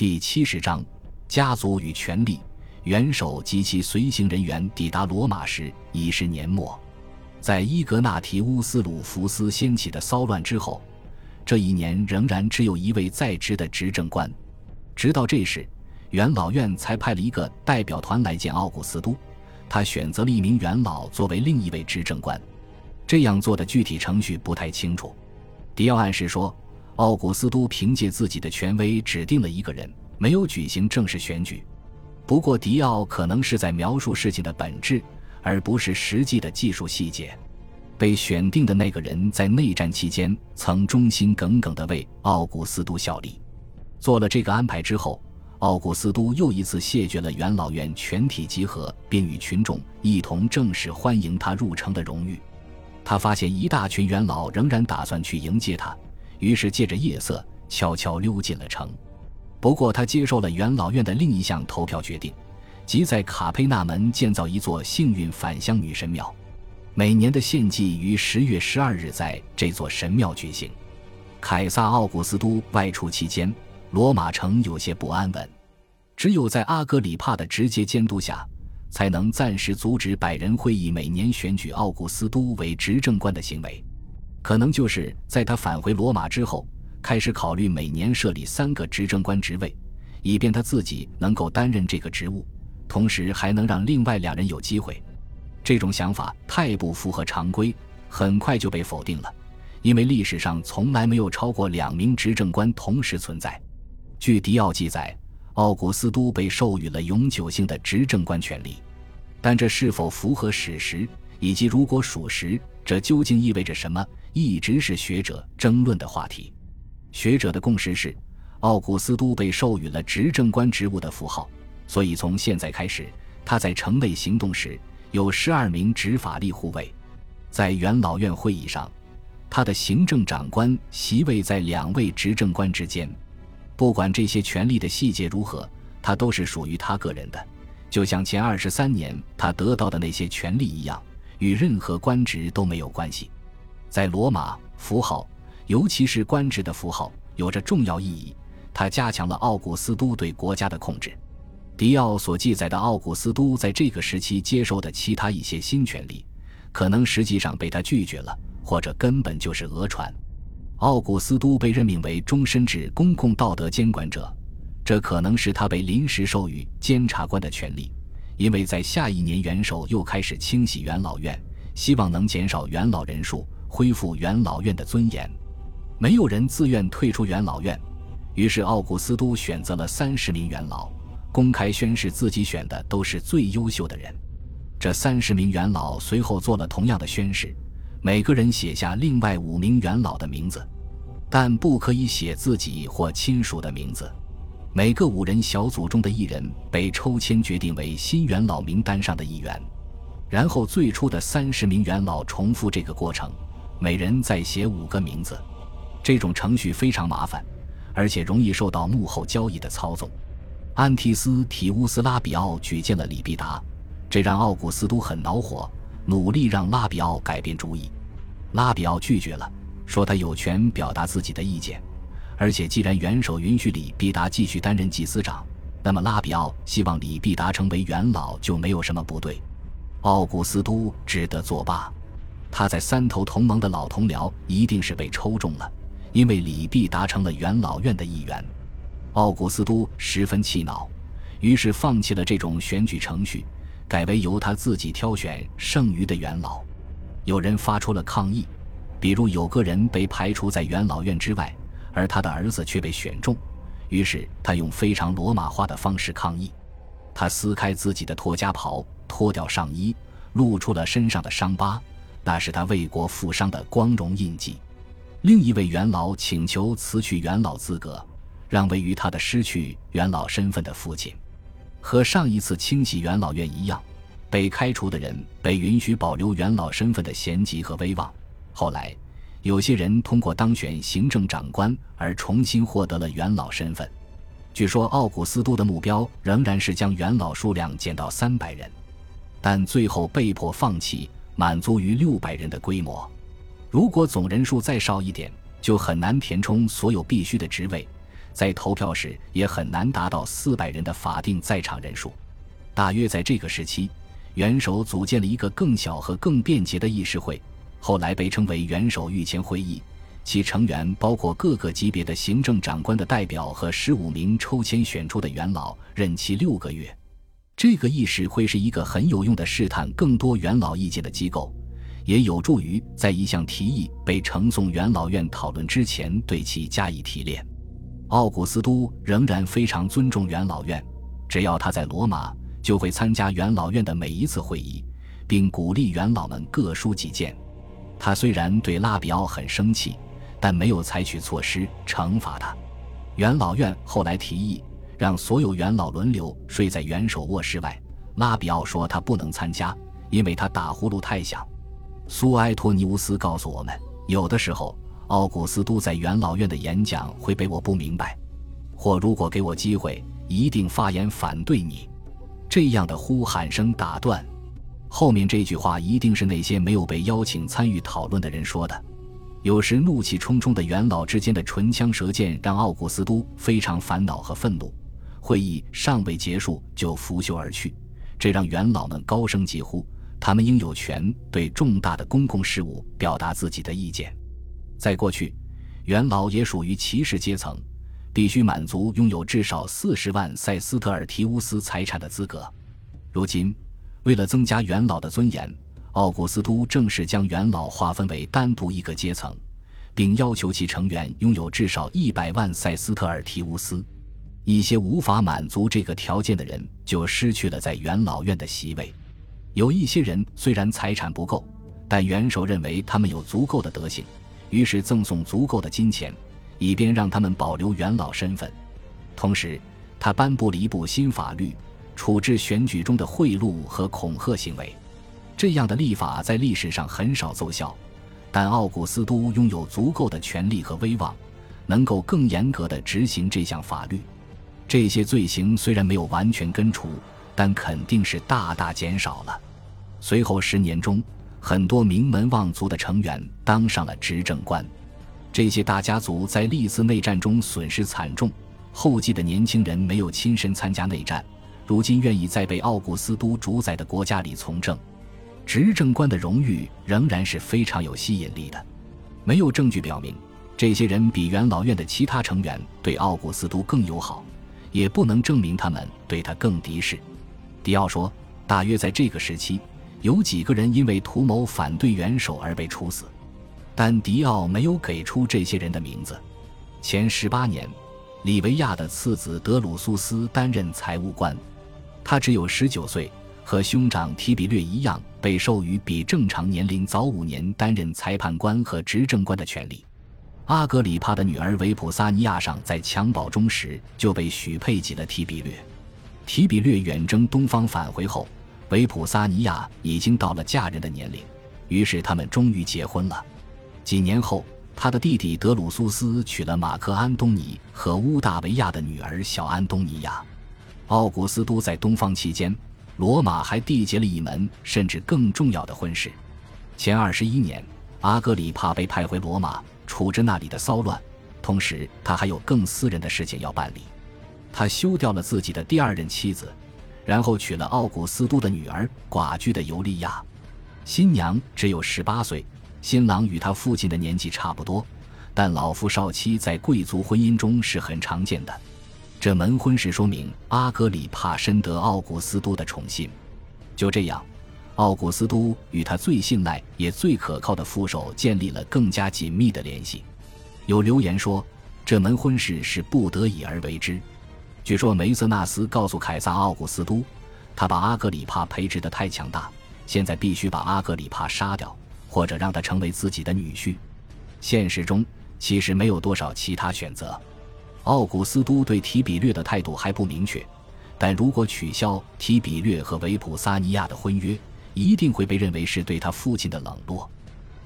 第七十章，家族与权力。元首及其随行人员抵达罗马时已是年末，在伊格纳提乌斯·鲁弗斯掀起的骚乱之后，这一年仍然只有一位在职的执政官。直到这时，元老院才派了一个代表团来见奥古斯都，他选择了一名元老作为另一位执政官。这样做的具体程序不太清楚。迪奥暗示说，奥古斯都凭借自己的权威指定了一个人，没有举行正式选举。不过，迪奥可能是在描述事情的本质，而不是实际的技术细节。被选定的那个人在内战期间曾忠心耿耿地为奥古斯都效力。做了这个安排之后，奥古斯都又一次谢绝了元老院全体集合并与群众一同正式欢迎他入城的荣誉。他发现一大群元老仍然打算去迎接他，于是借着夜色悄悄溜进了城。不过，他接受了元老院的另一项投票决定，即在卡佩纳门建造一座幸运返乡女神庙。每年的献祭于十月十二日在这座神庙举行。凯撒·奥古斯都外出期间，罗马城有些不安稳。只有在阿格里帕的直接监督下，才能暂时阻止百人会议每年选举奥古斯都为执政官的行为。可能就是在他返回罗马之后。开始考虑每年设立三个执政官职位，以便他自己能够担任这个职务，同时还能让另外两人有机会。这种想法太不符合常规，很快就被否定了，因为历史上从来没有超过两名执政官同时存在。据迪奥记载，奥古斯都被授予了永久性的执政官权力，但这是否符合史实，以及如果属实，这究竟意味着什么，一直是学者争论的话题。学者的共识是，奥古斯都被授予了执政官职务的符号，所以从现在开始，他在城内行动时有十二名执法力护卫。在元老院会议上，他的行政长官席位在两位执政官之间。不管这些权力的细节如何，他都是属于他个人的，就像前二十三年他得到的那些权利一样，与任何官职都没有关系。在罗马，符号。尤其是官职的符号有着重要意义，它加强了奥古斯都对国家的控制。迪奥所记载的奥古斯都在这个时期接受的其他一些新权利，可能实际上被他拒绝了，或者根本就是讹传。奥古斯都被任命为终身制公共道德监管者，这可能是他被临时授予监察官的权利，因为在下一年元首又开始清洗元老院，希望能减少元老人数，恢复元老院的尊严。没有人自愿退出元老院，于是奥古斯都选择了三十名元老，公开宣誓自己选的都是最优秀的人。这三十名元老随后做了同样的宣誓，每个人写下另外五名元老的名字，但不可以写自己或亲属的名字。每个五人小组中的一人被抽签决定为新元老名单上的一员，然后最初的三十名元老重复这个过程，每人再写五个名字。这种程序非常麻烦，而且容易受到幕后交易的操纵。安提斯提乌斯拉比奥举荐了李必达，这让奥古斯都很恼火，努力让拉比奥改变主意。拉比奥拒绝了，说他有权表达自己的意见，而且既然元首允许李必达继续担任祭司长，那么拉比奥希望李必达成为元老就没有什么不对。奥古斯都只得作罢，他在三头同盟的老同僚一定是被抽中了。因为李泌达成了元老院的一员，奥古斯都十分气恼，于是放弃了这种选举程序，改为由他自己挑选剩余的元老。有人发出了抗议，比如有个人被排除在元老院之外，而他的儿子却被选中，于是他用非常罗马化的方式抗议。他撕开自己的托家袍，脱掉上衣，露出了身上的伤疤，那是他为国负伤的光荣印记。另一位元老请求辞去元老资格，让位于他的失去元老身份的父亲。和上一次清洗元老院一样，被开除的人被允许保留元老身份的衔级和威望。后来，有些人通过当选行政长官而重新获得了元老身份。据说奥古斯都的目标仍然是将元老数量减到三百人，但最后被迫放弃，满足于六百人的规模。如果总人数再少一点，就很难填充所有必须的职位，在投票时也很难达到四百人的法定在场人数。大约在这个时期，元首组建了一个更小和更便捷的议事会，后来被称为元首御前会议。其成员包括各个级别的行政长官的代表和十五名抽签选出的元老，任期六个月。这个议事会是一个很有用的试探更多元老意见的机构，也有助于在一项提议被呈送元老院讨论之前对其加以提炼。奥古斯都仍然非常尊重元老院，只要他在罗马，就会参加元老院的每一次会议，并鼓励元老们各抒己见。他虽然对拉比奥很生气。但没有采取措施惩罚他。元老院后来提议让所有元老轮流睡在元首卧室外。拉比奥说他不能参加，因为他打呼噜太响。苏埃托尼乌斯告诉我们，有的时候奥古斯都在元老院的演讲会被我不明白，或如果给我机会，一定发言反对你。这样的呼喊声打断。后面这句话一定是那些没有被邀请参与讨论的人说的。有时怒气冲冲的元老之间的唇枪舌剑让奥古斯都非常烦恼和愤怒。会议尚未结束就拂袖而去，这让元老们高声疾呼：他们应有权对重大的公共事务表达自己的意见。在过去，元老也属于骑士阶层，必须满足拥有至少四十万塞斯特尔提乌斯财产的资格。如今，为了增加元老的尊严。奥古斯都正式将元老划分为单独一个阶层，并要求其成员拥有至少一百万塞斯特尔提乌斯。一些无法满足这个条件的人就失去了在元老院的席位。有一些人虽然财产不够，但元首认为他们有足够的德行，于是赠送足够的金钱，以便让他们保留元老身份。同时，他颁布了一部新法律，处置选举中的贿赂和恐吓行为。这样的立法在历史上很少奏效，但奥古斯都拥有足够的权力和威望，能够更严格的执行这项法律。这些罪行虽然没有完全根除，但肯定是大大减少了。随后十年中，很多名门望族的成员当上了执政官。这些大家族在历次内战中损失惨重，后继的年轻人没有亲身参加内战，如今愿意在被奥古斯都主宰的国家里从政。执政官的荣誉仍然是非常有吸引力的。没有证据表明这些人比元老院的其他成员对奥古斯都更友好，也不能证明他们对他更敌视。迪奥说，大约在这个时期，有几个人因为图谋反对元首而被处死，但迪奥没有给出这些人的名字。前十八年，里维亚的次子德鲁苏斯担任财务官，他只有十九岁。和兄长提比略一样，被授予比正常年龄早五年担任裁判官和执政官的权利。阿格里帕的女儿维普萨尼亚上在襁褓中时就被许配给了提比略。提比略远征东方返回后，维普萨尼亚已经到了嫁人的年龄，于是他们终于结婚了。几年后，他的弟弟德鲁苏斯娶了马克安东尼和乌大维亚的女儿小安东尼亚。奥古斯都在东方期间。罗马还缔结了一门甚至更重要的婚事。前二十一年，阿格里帕被派回罗马处置那里的骚乱，同时他还有更私人的事情要办理。他休掉了自己的第二任妻子，然后娶了奥古斯都的女儿寡居的尤利娅。新娘只有十八岁，新郎与他父亲的年纪差不多，但老夫少妻在贵族婚姻中是很常见的。这门婚事说明阿格里帕深得奥古斯都的宠信。就这样，奥古斯都与他最信赖也最可靠的副手建立了更加紧密的联系。有流言说，这门婚事是不得已而为之。据说梅瑟纳斯告诉凯撒奥古斯都，他把阿格里帕培植得太强大，现在必须把阿格里帕杀掉，或者让他成为自己的女婿。现实中其实没有多少其他选择。奥古斯都对提比略的态度还不明确，但如果取消提比略和维普萨尼亚的婚约，一定会被认为是对他父亲的冷落。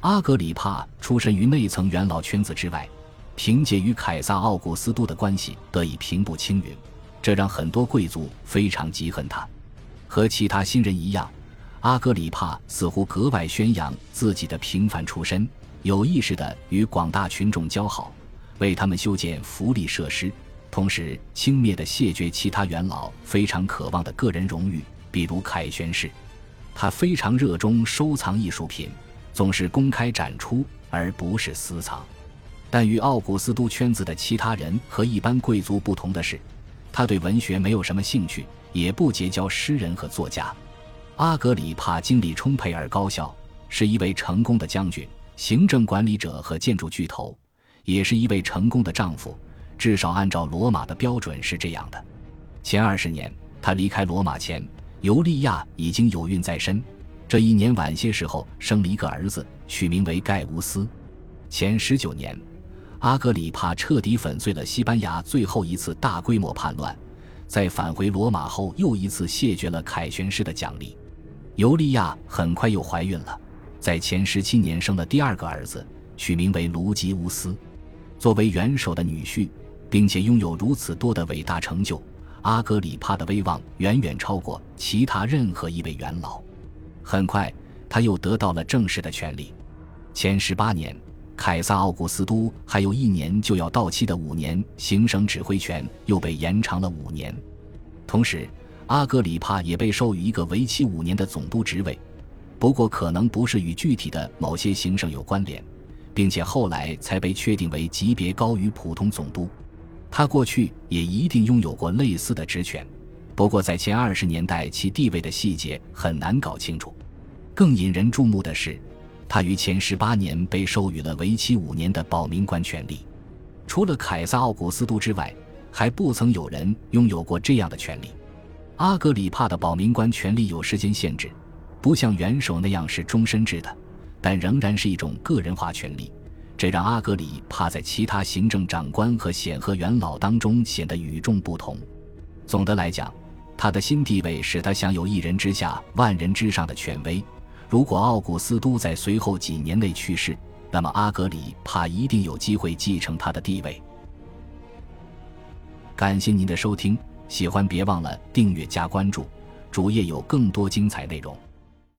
阿格里帕出身于内层元老圈子之外，凭借与凯撒奥古斯都的关系得以平步青云，这让很多贵族非常嫉恨他。和其他新人一样，阿格里帕似乎格外宣扬自己的平凡出身，有意识地与广大群众交好。为他们修建福利设施，同时轻蔑地谢绝其他元老非常渴望的个人荣誉，比如凯旋式。他非常热衷收藏艺术品，总是公开展出，而不是私藏。但与奥古斯都圈子的其他人和一般贵族不同的是，他对文学没有什么兴趣，也不结交诗人和作家。阿格里帕精力充沛而高效，是一位成功的将军、行政管理者和建筑巨头，也是一位成功的丈夫。至少按照罗马的标准是这样的。前二十年，他离开罗马前。尤利娅已经有孕在身，这一年晚些时候生了一个儿子，取名为盖乌斯。前十九年，阿格里帕彻底粉碎了西班牙最后一次大规模叛乱，在返回罗马后又一次谢绝了凯旋式的奖励。尤利娅很快又怀孕了，在前十七年生了第二个儿子，取名为卢吉乌斯。作为元首的女婿，并且拥有如此多的伟大成就。阿格里帕的威望远远超过其他任何一位元老。很快，他又得到了正式的权利。前十八年，凯撒奥古斯都还有一年就要到期的五年行省指挥权又被延长了五年。同时，阿格里帕也被授予一个为期五年的总督职位，不过可能不是与具体的某些行省有关联，并且后来才被确定为级别高于普通总督。他过去也一定拥有过类似的职权，不过在前二十年代，其地位的细节很难搞清楚。更引人注目的是，他于前十八年被授予了为期五年的保民官权力。除了凯撒·奥古斯都之外，还不曾有人拥有过这样的权利。阿格里帕的保民官权力有时间限制，不像元首那样是终身制的，但仍然是一种个人化权利。这让阿格里帕在其他行政长官和显赫元老当中显得与众不同。总的来讲，他的新地位使他享有一人之下、万人之上的权威。如果奥古斯都在随后几年内去世，那么阿格里帕一定有机会继承他的地位。感谢您的收听，喜欢别忘了订阅加关注，主页有更多精彩内容。